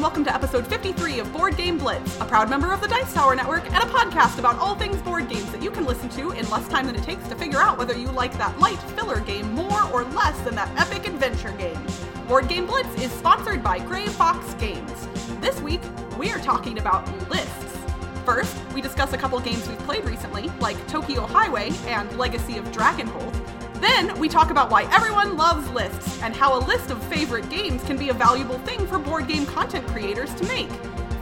and welcome to episode 53 of Board Game Blitz, a proud member of the Dice Tower Network and a podcast about all things board games that you can listen to in less time than it takes to figure out whether you like that light filler game more or less than that epic adventure game. Board Game Blitz is sponsored by Grey Fox Games. This week, we are talking about lists. First, we discuss a couple games we've played recently, like Tokyo Highway and Legacy of Dragonholt. Then we talk about why everyone loves lists and how a list of favorite games can be a valuable thing for board game content creators to make.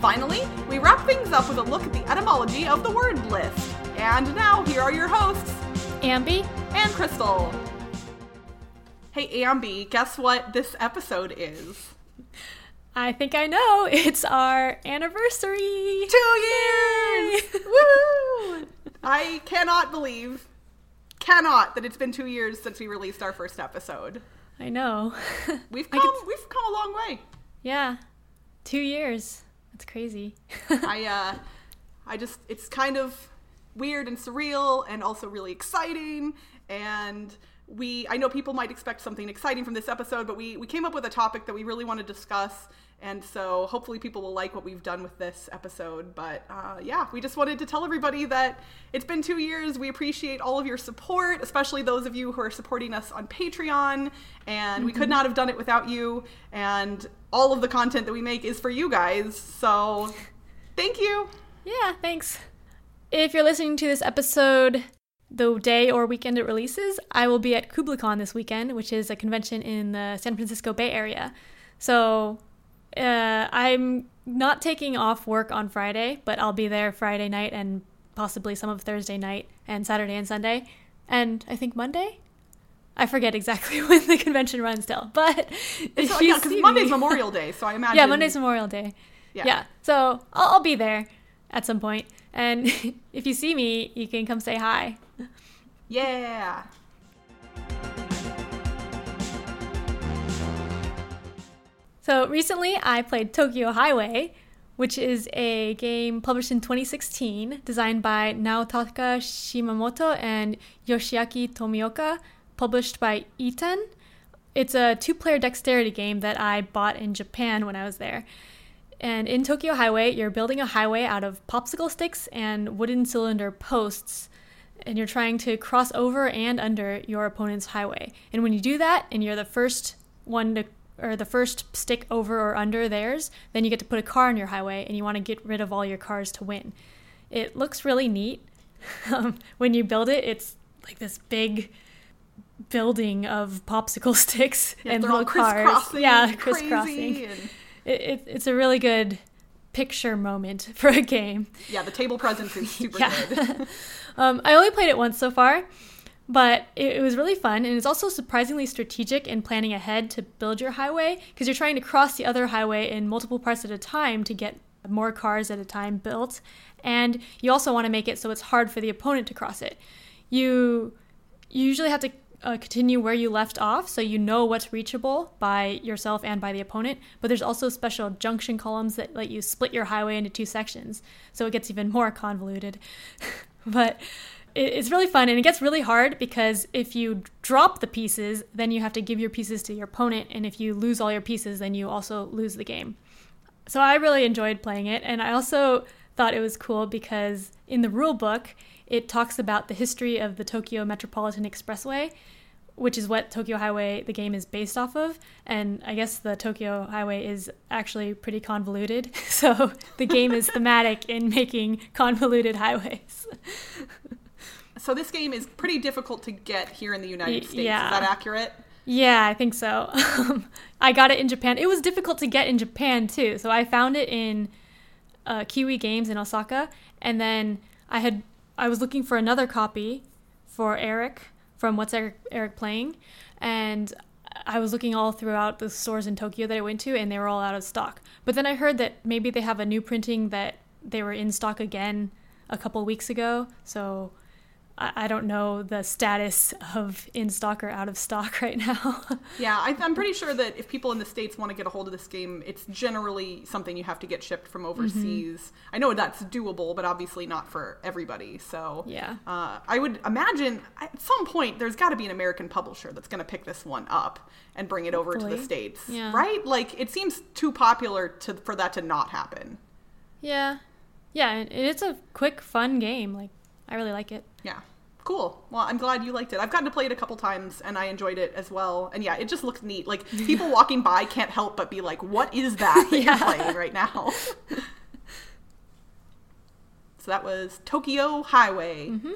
Finally, we wrap things up with a look at the etymology of the word list. And now, here are your hosts, Ambi? and Crystal. Hey, Ambi, guess what this episode is? I think I know. It's our anniversary. Two years! Woo! I cannot believe, cannot that it's been two years since we released our first episode. I know. We've come, could- we've come a long way. yeah. Two years. That's crazy. I uh I just it's kind of weird and surreal and also really exciting and we I know people might expect something exciting from this episode, but we we came up with a topic that we really want to discuss and so hopefully people will like what we've done with this episode. But uh, yeah, we just wanted to tell everybody that it's been two years. We appreciate all of your support, especially those of you who are supporting us on Patreon. And we could not have done it without you. And all of the content that we make is for you guys. So thank you. yeah, thanks. If you're listening to this episode the day or weekend it releases, I will be at KublaCon this weekend, which is a convention in the San Francisco Bay Area. So uh, I'm not taking off work on Friday, but I'll be there Friday night and possibly some of Thursday night and Saturday and Sunday. And I think Monday? I forget exactly when the convention runs till, but So, yeah, because Monday's me- Memorial Day, so I imagine. yeah, Monday's Memorial Day. Yeah. Yeah. So I'll, I'll be there at some point. And if you see me, you can come say hi. Yeah. So recently I played Tokyo Highway, which is a game published in 2016, designed by Naotaka Shimamoto and Yoshiaki Tomioka, published by itten. It's a two player dexterity game that I bought in Japan when I was there. And in Tokyo Highway, you're building a highway out of popsicle sticks and wooden cylinder posts. And you're trying to cross over and under your opponent's highway. And when you do that, and you're the first one to, or the first stick over or under theirs, then you get to put a car on your highway, and you want to get rid of all your cars to win. It looks really neat. Um, when you build it, it's like this big building of popsicle sticks Yeah, and little cars. Yeah, crisscrossing crazy and- it, it, it's a really good picture moment for a game. yeah, the table presence is super Yeah. good. um, I only played it once so far, but it, was really fun, and it's also surprisingly strategic in planning ahead to build your highway because you're trying to cross the other highway in multiple parts at a time to get more cars at a time built, and you also want to make it so it's hard for the opponent to cross it. You you usually have to uh, continue where you left off so you know what's reachable by yourself and by the opponent but there's also special junction columns that let you split your highway into two sections so it gets even more convoluted but it's really fun and it gets really hard because if you drop the pieces then you have to give your pieces to your opponent and if you lose all your pieces then you also lose the game so I really enjoyed playing it, and I also thought it was cool because in the rule book, it talks about the history of the Tokyo Metropolitan Expressway, which is what Tokyo Highway, the game, is based off of. And I guess the Tokyo Highway is actually pretty convoluted, so the game is thematic in making convoluted highways. so this game is pretty difficult to get here in the United States. yeah. Is that accurate? Yeah, I think so. I got it in Japan. It was difficult to get in Japan too. So I found it in uh, Kiwi Games in Osaka, and then I had I was looking for another copy for Eric from What's Eric, Eric Playing, and I was looking all throughout the stores in Tokyo that I went to, and they were all out of stock. But then I heard that maybe they have a new printing that they were in stock again a couple weeks ago. So I, don't know the status of in stock or out of stock right now. yeah, I, I'm pretty sure that if people in the states want to get a hold of this game, it's generally something you have to get shipped from overseas. Mm-hmm. I know that's doable, but obviously not for everybody. So yeah, uh, I would imagine at some point there's got to be an American publisher that's going to pick this one up and bring it over Hopefully. to the states, yeah. right? Like it seems too popular to for that to not happen. Yeah, yeah, it's a quick, fun game. Like I really like it. Yeah. Cool. Well, I'm glad you liked it. I've gotten to play it a couple times and I enjoyed it as well. And yeah, it just looks neat. Like people walking by can't help but be like, "What is that that yeah. you're playing right now?" so that was Tokyo Highway. Mm-hmm.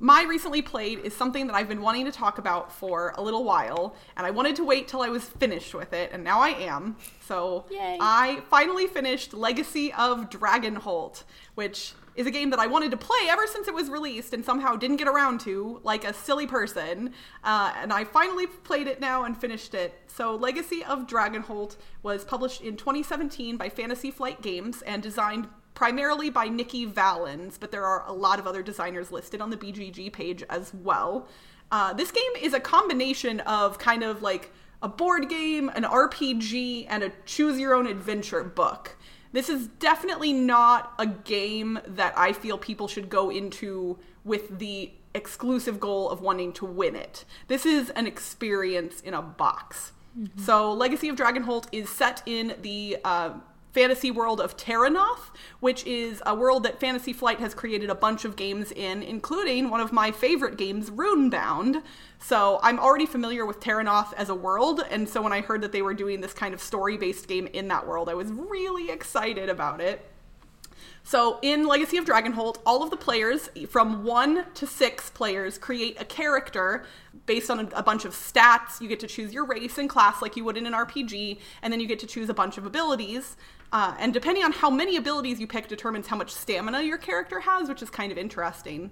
My recently played is something that I've been wanting to talk about for a little while, and I wanted to wait till I was finished with it, and now I am. So Yay. I finally finished Legacy of Dragonholt, which is a game that I wanted to play ever since it was released and somehow didn't get around to, like a silly person. Uh, and I finally played it now and finished it. So, Legacy of Dragonholt was published in 2017 by Fantasy Flight Games and designed primarily by Nikki Valens, but there are a lot of other designers listed on the BGG page as well. Uh, this game is a combination of kind of like a board game, an RPG, and a choose your own adventure book. This is definitely not a game that I feel people should go into with the exclusive goal of wanting to win it. This is an experience in a box. Mm-hmm. So, Legacy of Dragonholt is set in the uh, fantasy world of Terrinoth, which is a world that Fantasy Flight has created a bunch of games in, including one of my favorite games, Runebound. So I'm already familiar with Terrinoth as a world, and so when I heard that they were doing this kind of story based game in that world, I was really excited about it. So in Legacy of Dragonholt, all of the players, from one to six players, create a character based on a, a, bunch of stats. You get to choose your race and class like you would in an RPG, and then you get to choose a bunch of abilities. Uh, and depending on how many abilities you pick, determines how much stamina your character has, which is kind of interesting.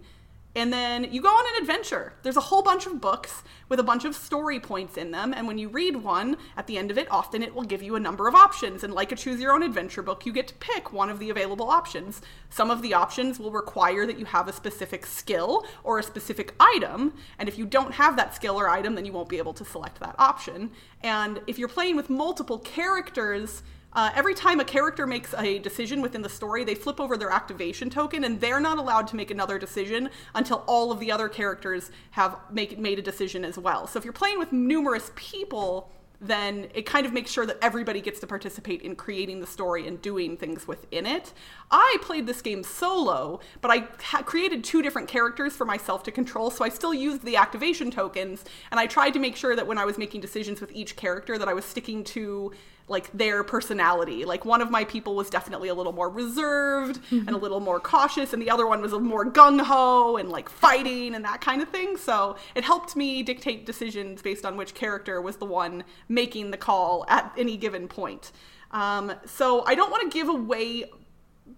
And then you go on an adventure. There's a whole bunch of books with a bunch of story points in them. And when you read one, at the end of it, often it will give you a number of options. And like a choose your own adventure book, you get to pick one of the available options. Some of the options will require that you have a specific skill or a specific item. And if you don't have that skill or item, then you won't be able to select that option. And if you're playing with multiple characters, uh, every time a character makes a decision within the story, they flip over their activation token, and they're not allowed to make another decision until all of the other characters have make, made a decision as well. So if you're playing with numerous people, then it kind of makes sure that everybody gets to participate in creating the story and doing things within it. I played this game solo, but I ha- created two different characters for myself to control, so I still used the activation tokens, and I tried to make sure that when I was making decisions with each character that I was sticking to like their personality. Like one of my people was definitely a little more reserved mm-hmm. and a little more cautious, and the other one was a more gung ho and like fighting and that kind of thing. So it helped me dictate decisions based on which character was the one making the call at any given point. Um, so I don't want to give away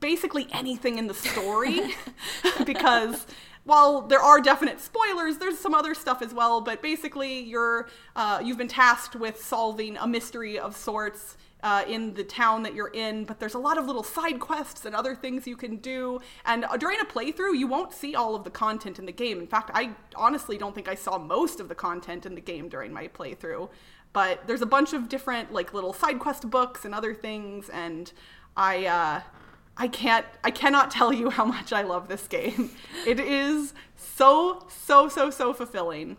basically anything in the story because while there are definite spoilers, there's some other stuff as well. But basically, you're uh, you've been tasked with solving a mystery of sorts. Uh, in the town that you're in, but there's a lot of little side quests and other things you can do. And uh, during a playthrough, you won't see all of the content in the game. In fact, I honestly don't think I saw most of the content in the game during my playthrough. But there's a bunch of different, like, little side quest books and other things, and I, uh, I can't I cannot tell you how much I love this game. It is so so so so fulfilling.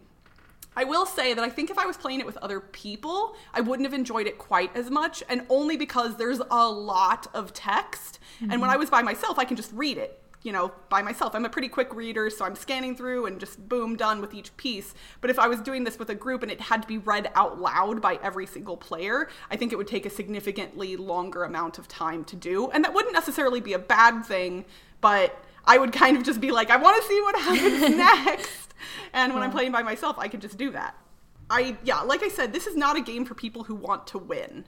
I will say that I think if I was playing it with other people, I wouldn't have enjoyed it quite as much and only because there's a lot of text mm-hmm. and when I was by myself I can just read it you know, by myself. I'm a pretty quick reader, so I'm scanning through and just boom, done with each piece. But if I was doing this with a group and it had to be read out loud by every single player, I think it would take a significantly longer amount of time to do. And that wouldn't necessarily be a bad thing, but I would kind of just be like, I want to see what happens next. And when yeah. I'm playing by myself, I can just do that. I, yeah, like I said, this is not a game for people who want to win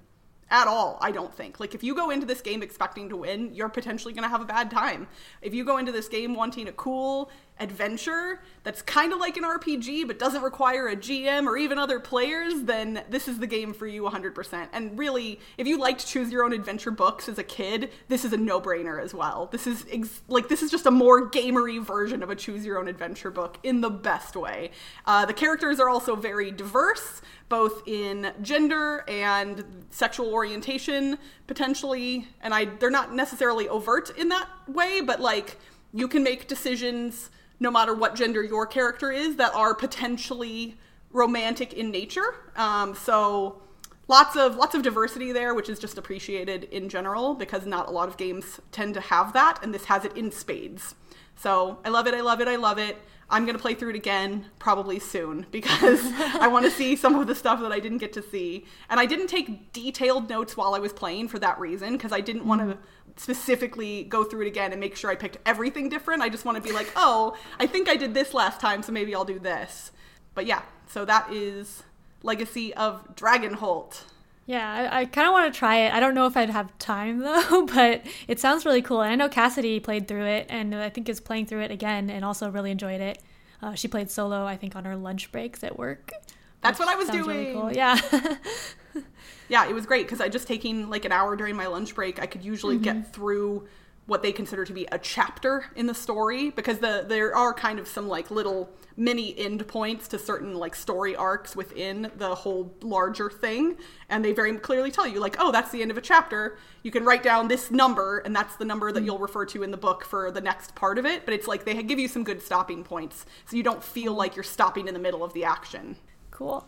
at all, I don't think. Like, if you go into this game expecting to win, you're potentially going to have a bad time. If you go into this game wanting a cool, adventure that's kind of like an RPG but doesn't require a GM or even other players, then this is the game for you 100%. And really, if you liked choose your own adventure books as a kid, this is a no-brainer as well. This is ex- like this is just a more gamery version of a choose your own adventure book in the best way. Uh, the characters are also very diverse, both in gender and sexual orientation potentially, and I they're not necessarily overt in that way, but like you can make decisions no matter what gender your character is, that are potentially romantic in nature. Um, so lots of lots of diversity there, which is just appreciated in general because not a lot of games tend to have that, and this has it in spades. So I love it. I love it. I love it. I'm going to play through it again probably soon because I want to see some of the stuff that I didn't get to see. And I didn't take detailed notes while I was playing for that reason because I didn't want to mm. specifically go through it again and make sure I picked everything different. I just want to be like, oh, I think I did this last time, so maybe I'll do this. But yeah, so that is Legacy of Dragonholt. Yeah, I, I kind of want to try it. I don't know if I'd have time though, but it sounds really cool. And I know Cassidy played through it, and I think is playing through it again, and also really enjoyed it. Uh, she played solo, I think, on her lunch breaks at work. That's what I was doing. Really cool. Yeah. yeah, it was great because I just taking like an hour during my lunch break, I could usually mm-hmm. get through what they consider to be a chapter in the story because the there are kind of some like little mini end points to certain like story arcs within the whole larger thing and they very clearly tell you like oh that's the end of a chapter. You can write down this number and that's the number that you'll refer to in the book for the next part of it but it's like they give you some good stopping points so you don't feel like you're stopping in the middle of the action. Cool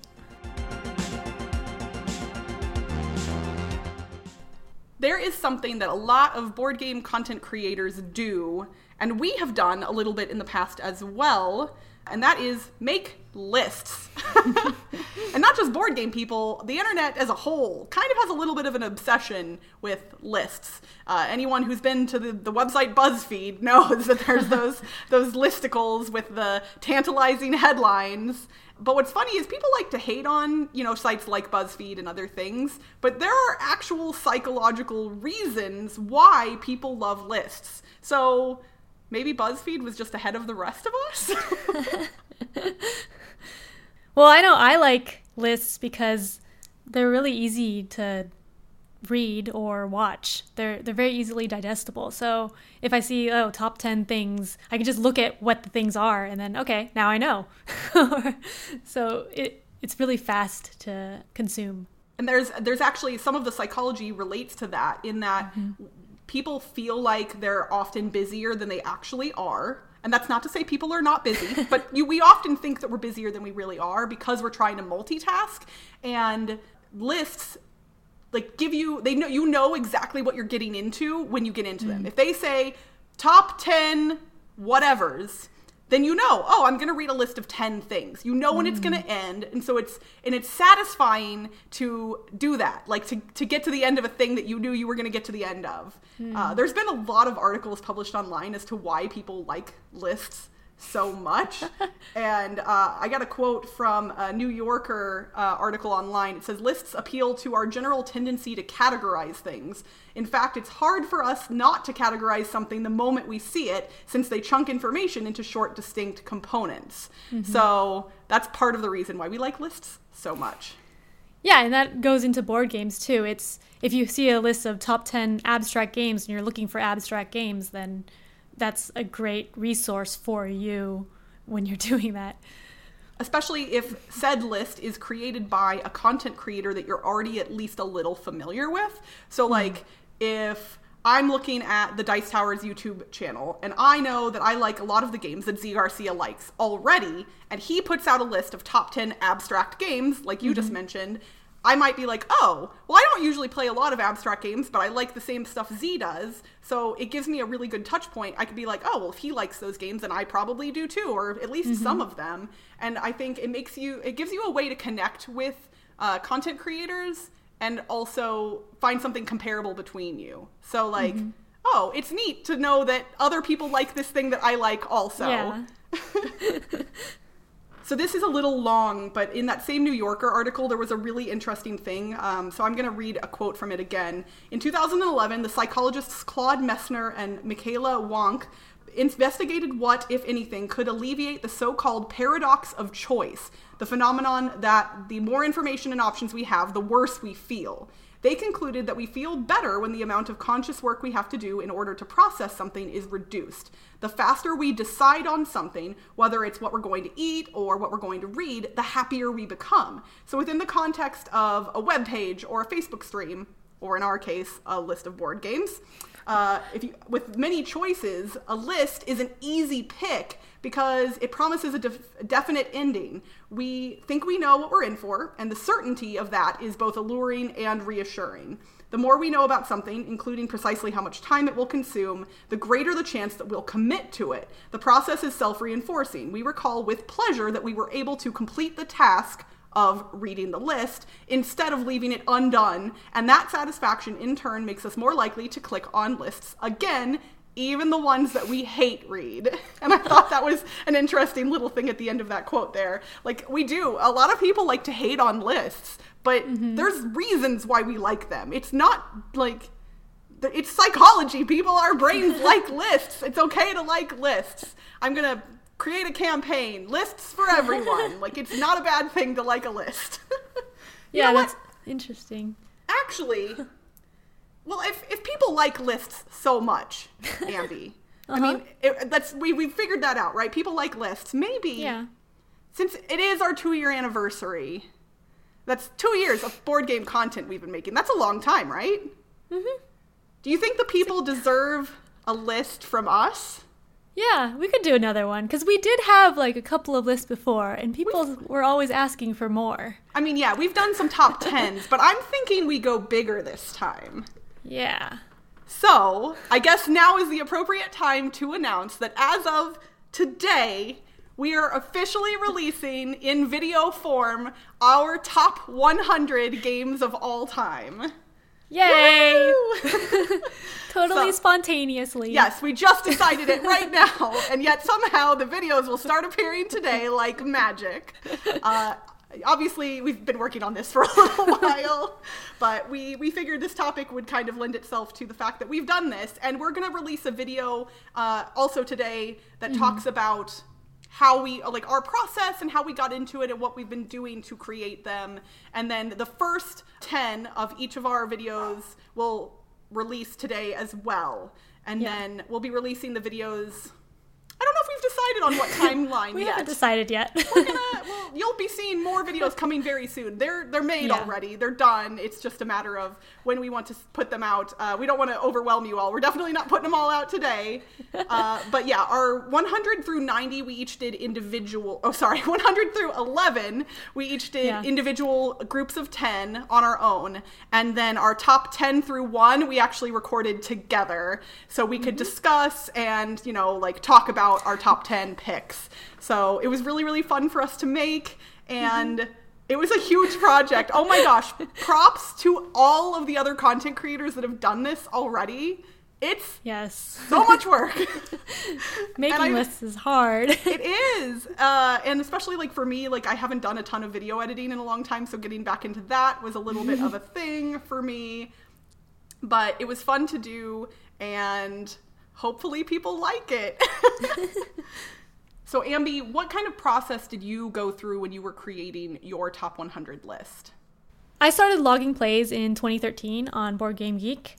there is something that a lot of board game content creators do, and we have done a little bit in the past as well, and that is make lists. and not just board game people, the internet as a whole kind of has a little bit of an obsession with lists. Uh, anyone who's been to the, the website BuzzFeed knows that there's those those listicles with the tantalizing headlines but what's funny is people like to hate on, you know, sites like BuzzFeed and other things, but there are actual psychological reasons why people love lists. So maybe BuzzFeed was just ahead of the rest of us? well, I know I like lists because they're really easy to read or watch. They're they're very easily digestible. So if I see oh top 10 things, I can just look at what the things are and then okay, now I know. so it it's really fast to consume. And there's there's actually some of the psychology relates to that in that mm-hmm. People feel like they're often busier than they actually are. And that's not to say people are not busy, but you, we often think that we're busier than we really are because we're trying to multitask. And lists like give you they know you know exactly what you're getting into when you get into mm. them. If they say top 10 whatevers, then you know, oh, I'm going to read a list of 10 things. You know when mm. it's going to end, and so it's and it's satisfying to do that. Like to to get to the end of a thing that you knew you were going to get to the end of. Mm. Uh, there's been a lot of articles published online as to why people like lists so much. and uh, I got a quote from a New Yorker uh, article online. It says lists appeal to our general tendency to categorize things. In fact, it's hard for us not to categorize something the moment we see it, since they chunk information into short, distinct components. Mm-hmm. So that's part of the reason why we like lists so much. Yeah, and that goes into board games too. It's if you see a list of top 10 abstract games and you're looking for abstract games, then that's a great resource for you when you're doing that. Especially if said list is created by a content creator that you're already at least a little familiar with. So, hmm. like, if I'm looking at the Dice Towers YouTube channel, and I know that I like a lot of the games that Zee Garcia likes already, and he puts out a list of top 10 abstract games, like you mm-hmm. just mentioned, I might be like, oh, well, I don't usually play a lot of abstract games, but I like the same stuff Zee does. So it gives me a really good touch point. I could be like, oh, well, if he likes those games, then I probably do too, or at least mm-hmm. some of them. And I think it makes you, it gives you a way to connect with uh, content creators and also find something comparable between you. So, like, mm-hmm. oh, it's neat to know that other people like this thing that I like also. Yeah. So this is a little long, but in that same New Yorker article, there was a really interesting thing. Um, so I'm going to read a quote from it again. In 2011, the psychologists Claude Messner and Michaela Wonk investigated what, if anything, could alleviate the so called paradox of choice, the phenomenon that the more information and options we have, the worse we feel. They concluded that we feel better when the amount of conscious work we have to do in order to process something is reduced. The faster we decide on something, whether it's what we're going to eat or what we're going to read, the happier we become. So, within the context of a web page or a Facebook stream, or in our case, a list of board games, uh, if you, with many choices, a list is an easy pick because it promises a def- definite ending. We think we know what we're in for, and the certainty of that is both alluring and reassuring. The more we know about something, including precisely how much time it will consume, the greater the chance that we'll commit to it. The process is self reinforcing. We recall with pleasure that we were able to complete the task of reading the list instead of leaving it undone, and that satisfaction in turn makes us more likely to click on lists again even the ones that we hate read. And I thought that was an interesting little thing at the end of that quote there. Like, we do. A lot of people like to hate on lists, but mm-hmm. there's reasons why we like them. It's not like. It's psychology, people. Our brains like lists. It's okay to like lists. I'm gonna create a campaign. Lists for everyone. like, it's not a bad thing to like a list. yeah, that's interesting. Actually, well, if, if people like lists so much, Ambi, uh-huh. I mean, it, that's we we figured that out, right? People like lists. Maybe, yeah. Since it is our two year anniversary, that's two years of board game content we've been making. That's a long time, right? Mm-hmm. Do you think the people deserve a list from us? Yeah, we could do another one because we did have like a couple of lists before, and people we were always asking for more. I mean, yeah, we've done some top tens, but I'm thinking we go bigger this time. Yeah. So, I guess now is the appropriate time to announce that as of today, we are officially releasing in video form our top 100 games of all time. Yay! totally so, spontaneously. Yes, we just decided it right now, and yet somehow the videos will start appearing today like magic. Uh, obviously we've been working on this for a little while but we we figured this topic would kind of lend itself to the fact that we've done this and we're going to release a video uh, also today that mm-hmm. talks about how we like our process and how we got into it and what we've been doing to create them and then the first 10 of each of our videos will release today as well and yeah. then we'll be releasing the videos I don't know if we've decided on what timeline we yet. haven't decided yet. We're gonna, well, you'll be seeing more videos coming very soon. They're they're made yeah. already. They're done. It's just a matter of when we want to put them out. Uh, we don't want to overwhelm you all. We're definitely not putting them all out today. Uh, but yeah, our 100 through 90, we each did individual. Oh, sorry, 100 through 11, we each did yeah. individual groups of 10 on our own, and then our top 10 through one, we actually recorded together, so we could mm-hmm. discuss and you know like talk about our top 10 picks. So it was really, really fun for us to make. And mm-hmm. it was a huge project. Oh my gosh. Props to all of the other content creators that have done this already. It's yes so much work. Making I, lists is hard. it is, uh, and especially like for me, like I haven't done a ton of video editing in a long time, so getting back into that was a little bit of a thing for me. But it was fun to do, and hopefully people like it. so, Ambi, what kind of process did you go through when you were creating your top 100 list? I started logging plays in 2013 on Board Game Geek.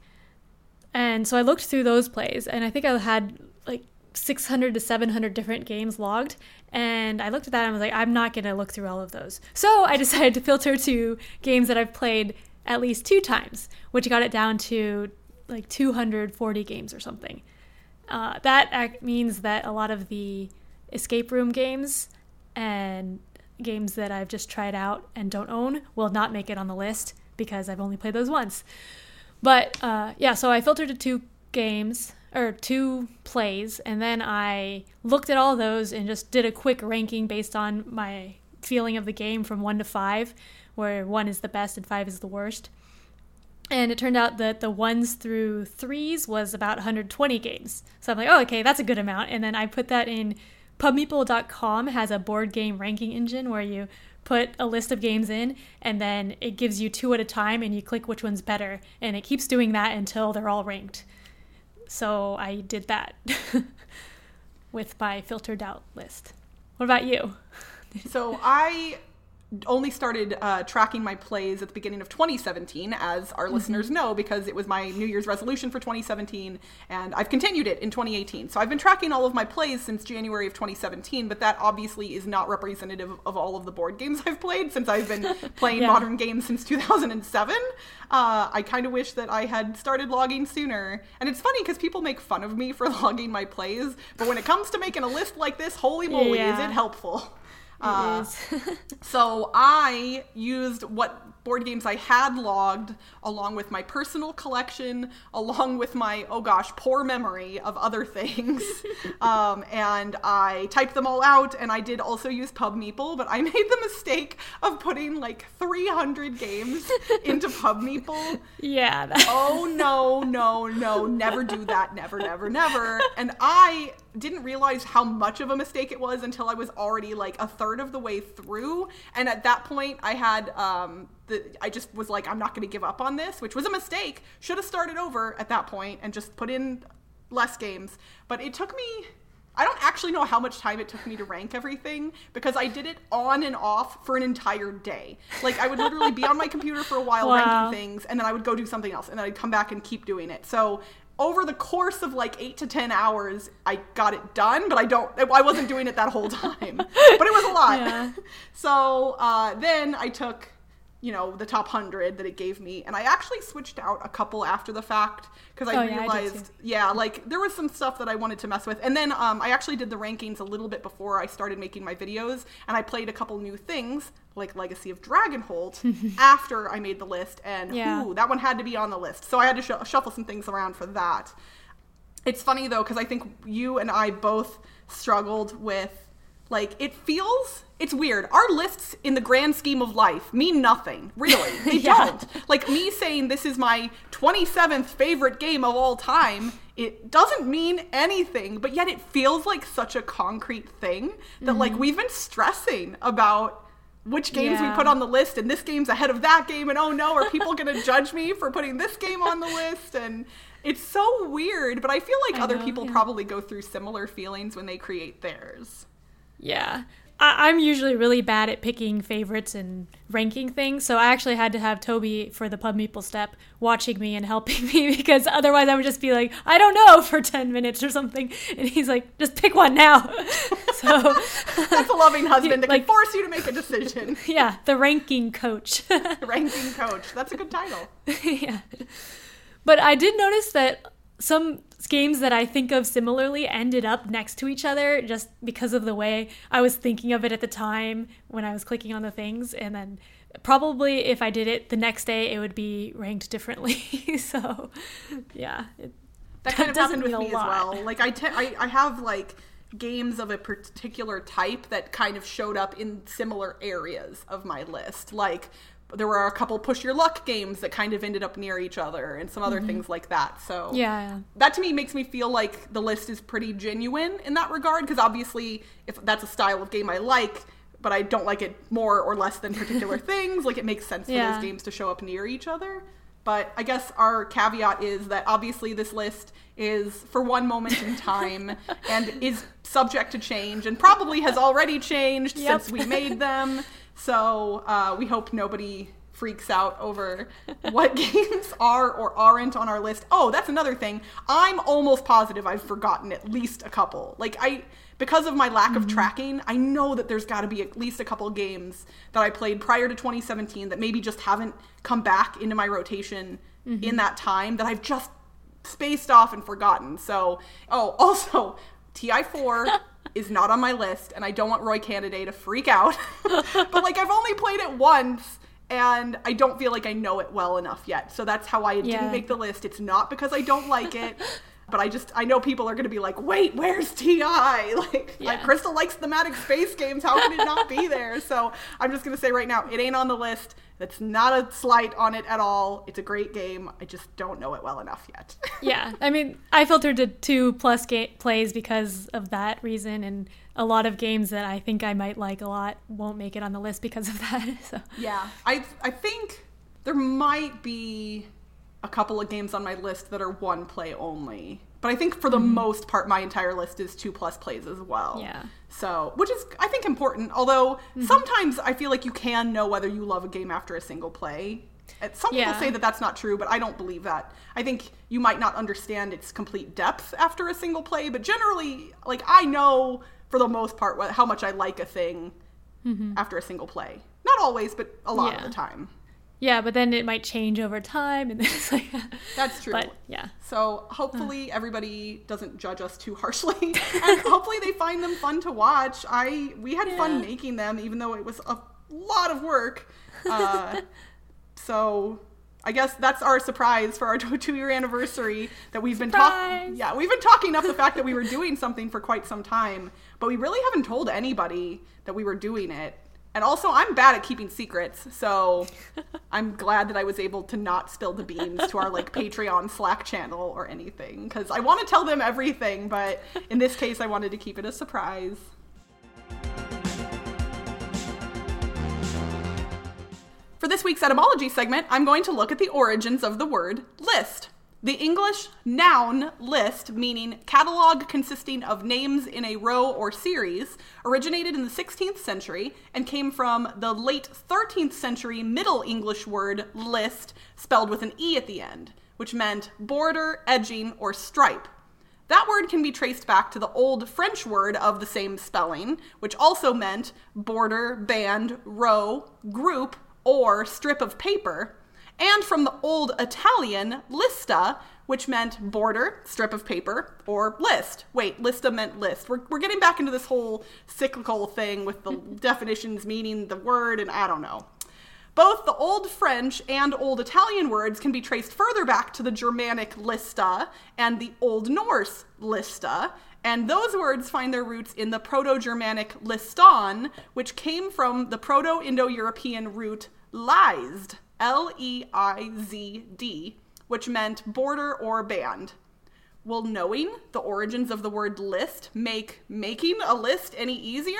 And so I looked through those plays, and I think I had like 600 to 700 different games logged. And I looked at that and I was like, I'm not going to look through all of those. So I decided to filter to games that I've played at least two times, which got it down to like 240 games or something. Uh, that means that a lot of the escape room games and games that I've just tried out and don't own will not make it on the list because I've only played those once. But uh, yeah, so I filtered to two games or two plays, and then I looked at all those and just did a quick ranking based on my feeling of the game from one to five, where one is the best and five is the worst. And it turned out that the ones through threes was about 120 games. So I'm like, oh, okay, that's a good amount. And then I put that in pubmeeple.com has a board game ranking engine where you put a list of games in and then it gives you two at a time and you click which one's better. And it keeps doing that until they're all ranked. So I did that. with my filtered out list. What about you? so I only started uh, tracking my plays at the beginning of 2017, as our mm-hmm. listeners know, because it was my New Year's resolution for 2017, and I've continued it in 2018. So I've been tracking all of my plays since January of 2017, but that obviously is not representative of all of the board games I've played since I've been playing yeah. modern games since 2007. Uh, I kind of wish that I had started logging sooner. And it's funny because people make fun of me for logging my plays, but when it comes to making a list like this, holy moly, yeah. is it helpful! Uh, so I used what board games I had logged, along with my personal collection, along with my, oh gosh, poor memory of other things. um, and I typed them all out, and I did also use PubMeeple, but I made the mistake of putting like 300 games into PubMeeple. Yeah. That- oh, no, no, no. Never do that. Never, never, never. And I didn't realize how much of a mistake it was until I was already like a third of the way through. And at that point, I had um, the I just was like, I'm not going to give up on this, which was a mistake. Should have started over at that point and just put in less games. But it took me. I don't actually know how much time it took me to rank everything because I did it on and off for an entire day. Like I would literally be on my computer for a while wow. ranking things and then I would go do something else and then I'd come back and keep doing it. So over the course of like eight to ten hours, I got it done, but I don't. I wasn't doing it that whole time, but it was a lot. Yeah. So uh, then I took you know the top 100 that it gave me. And i actually switched out a couple after the fact because i oh, realized yeah, yeah, like there was some stuff that i wanted to mess with. And then um, i actually did the rankings a little bit before i started making my videos and i played a couple new things like legacy of dragonholt after i made the list and yeah. ooh, that one had to be on the list. So i had to sh- shuffle some things around for that. It's funny though because i think you and i both struggled with like it feels it's weird. Our lists in the grand scheme of life mean nothing. Really. They yeah. don't. Like me saying this is my 27th favorite game of all time, it doesn't mean anything, but yet it feels like such a concrete thing that mm-hmm. like we've been stressing about which games yeah. we put on the list and this game's ahead of that game and oh no, are people going to judge me for putting this game on the list and it's so weird, but I feel like I other know, people yeah. probably go through similar feelings when they create theirs. Yeah. I- am usually really bad at picking favorites and ranking things, so I actually had to have Toby for the PubMeeple step watching me and helping me because otherwise I would just be like, I don't know for 10 minutes or something. And he's like, just pick one now. so that's a loving husband that like, can force you to make a decision. Yeah, the ranking coach. ranking coach. That's a good title. yeah. But I did notice that some games that I think of similarly ended up next to each other just because of the way I was thinking of it at the time when I was clicking on the things. And then probably if I did it the next day, it would be ranked differently. so, yeah. It, that kind of happened with me as well. Like, I, te- I, I have like games of a particular type that kind of showed up in similar areas of my list. Like, there were a couple push your luck games that kind of ended up near each other and some other mm-hmm. things like that. So yeah, that to me makes me feel like the list is pretty genuine in that regard because obviously if that's a style of game I like, but I don't like it more or less than particular things, like it makes sense for yeah. those games to show up near each other. But I guess our caveat is that obviously this list is for one moment in time and is subject to change and probably has already changed yep. since we made them. So uh, we hope nobody freaks out over what games are or aren't on our list. Oh, that's another thing. I'm almost positive I've forgotten at least a couple. Like I because of my lack of mm-hmm. tracking, I know that there's got to be at least a couple games that I played prior to 2017 that maybe just haven't come back into my rotation mm-hmm. in that time that I've just spaced off and forgotten. So, oh, also TI4 is not on my list, and I don't want Roy Cannaday to freak out. but like, I've only played it once, and I don't feel like I know it well enough yet. So that's how I yeah. didn't make the list. It's not because I don't like it. but I just I know people are going to be like, "Wait, where's TI?" Like, yeah. like Crystal likes thematic space games. How can it not be there? So I'm just going to say right now, it ain't on the list. That's not a slight on it at all. It's a great game. I just don't know it well enough yet. yeah, I mean, I filtered to two plus ga- plays because of that reason, and a lot of games that I think I might like a lot won't make it on the list because of that. So yeah, I I think there might be a couple of games on my list that are one play only But I think for the mm-hmm. most part, my entire list is two plus plays as well. Yeah. So, which is, I think, important. Although mm-hmm. sometimes I feel like you can know whether you love a game after a single play. Uh, Some Yeah. people say that that's not true, but I don't believe that. I think you might not understand its complete depth after a single play, but generally, like, I know for the most part how much I like a thing mm-hmm. after a single play. Not always, but a lot of the time. Yeah, but then it might change over time, and then it's like. That's true. But yeah. So hopefully everybody doesn't judge us too harshly, and hopefully they find them fun to watch. I we had fun making them, even though it was a lot of work. Uh, so I guess that's our surprise for our two year anniversary that we've been talking. Yeah, we've been talking up the fact that we were doing something for quite some time, but we really haven't told anybody that we were doing it. And also, I'm bad at keeping secrets, so I'm glad that I was able to not spill the beans to our like Patreon Slack channel or anything because I want to tell them everything, but in this case, I wanted to keep it a surprise. For this week's etymology segment, I'm going to look at the origins of the word list. The English noun list, meaning catalog consisting of names in a row or series, originated in the 16th century and came from the late 13th century Middle English word list, spelled with an E at the end, which meant border, edging, or stripe. That word can be traced back to the old French word of the same spelling, which also meant border, band, row, group, or strip of paper, and from the old Italian lista, which meant border, strip of paper, or list. Wait, lista meant list. We're, we're getting back into this whole cyclical thing with the definitions meaning the word, and I don't know. Both the Old French and Old Italian words can be traced further back to the Germanic lista and the Old Norse lista, and those words find their roots in the Proto Germanic liston, which came from the Proto Indo European root leizd, L E I Z D, which meant border or band. Will knowing the origins of the word list make making a list any easier?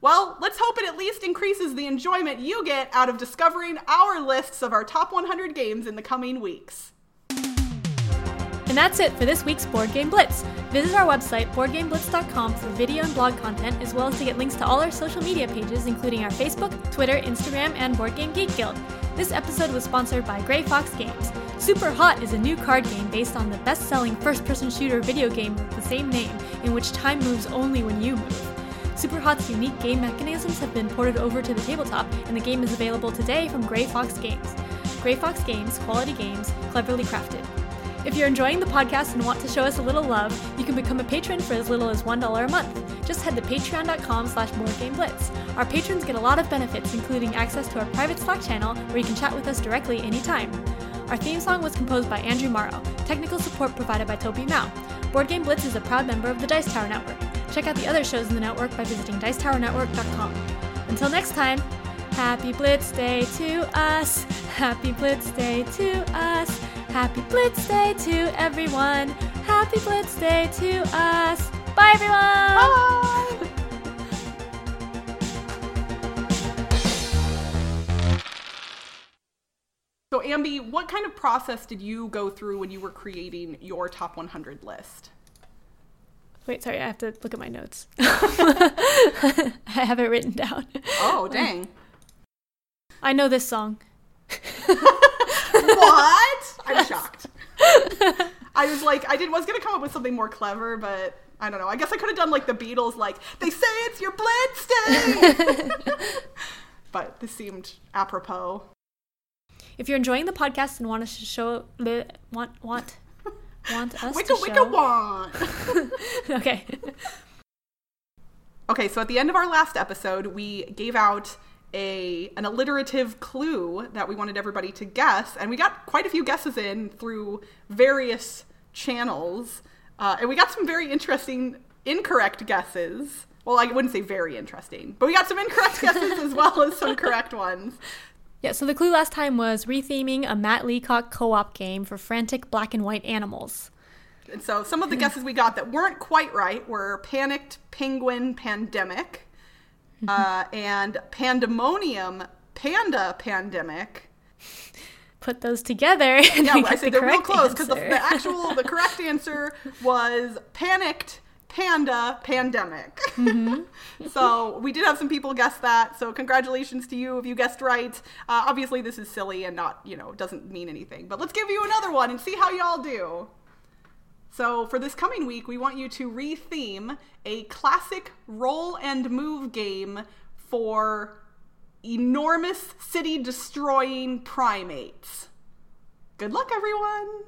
Well, let's hope it at least increases the enjoyment you get out of discovering our lists of our top 100 games in the coming weeks. And that's it for this week's Board Game Blitz. Visit our website, boardgameblitz.com, for video and blog content, as well as to get links to all our social media pages, including our Facebook, Twitter, Instagram, and Board Game Geek Guild. This episode was sponsored by Grey Fox Games. SUPERHOT is a new card game based on the best selling first person shooter video game with the same name, in which time moves only when you move. SUPERHOT's unique game mechanisms have been ported over to the tabletop, and the game is available today from Grey Fox Games. Grey Fox Games, quality games, cleverly crafted. If you're enjoying the podcast and want to show us a little love, you can become a patron for as little as $1 a month. Just head to patreon.com slash boardgameblitz. Our patrons get a lot of benefits, including access to our private Slack channel where you can chat with us directly anytime. Our theme song was composed by Andrew Morrow. Technical support provided by Toby Mao. Board Game Blitz is a proud member of the Dice Tower Network. Check out the other shows in the network by visiting dicetowernetwork.com. Until next time, happy Blitz Day to us! Happy Blitz Day to us! Happy Blitz Day to everyone! Happy Blitz Day to us! Bye everyone! Bye! So, Ambi, what kind of process did you go through when you were creating your top 100 list? Wait, sorry, I have to look at my notes. I have it written down. Oh, dang. I know this song. what? I'm shocked. I was like, I did was gonna come up with something more clever, but I don't know. I guess I could have done like the Beatles, like they say it's your blitz day. but this seemed apropos. If you're enjoying the podcast and want us to show li- want want want us Wicka to wicka show want. okay Okay, so at the end of our last episode, we gave out a an alliterative clue that we wanted everybody to guess, and we got quite a few guesses in through various channels, uh, and we got some very interesting incorrect guesses. Well, I wouldn't say very interesting, but we got some incorrect guesses as well as some correct ones. yeah so the clue last time was retheming a matt leacock co-op game for frantic black and white animals And so some of the guesses we got that weren't quite right were panicked penguin pandemic uh, and pandemonium panda pandemic. put those together. And Yeah, I said the they're real close because the, the actual the correct answer was panicked panda pandemic. Mm-hmm. so we did have some people guess that. So congratulations to you if you guessed right. Uh, obviously this is silly and not you know doesn't mean anything. But let's give you another one and see how y'all do. So for this coming week, we want you to re-theme a classic roll and move game for enormous city destroying primates. Good luck, everyone!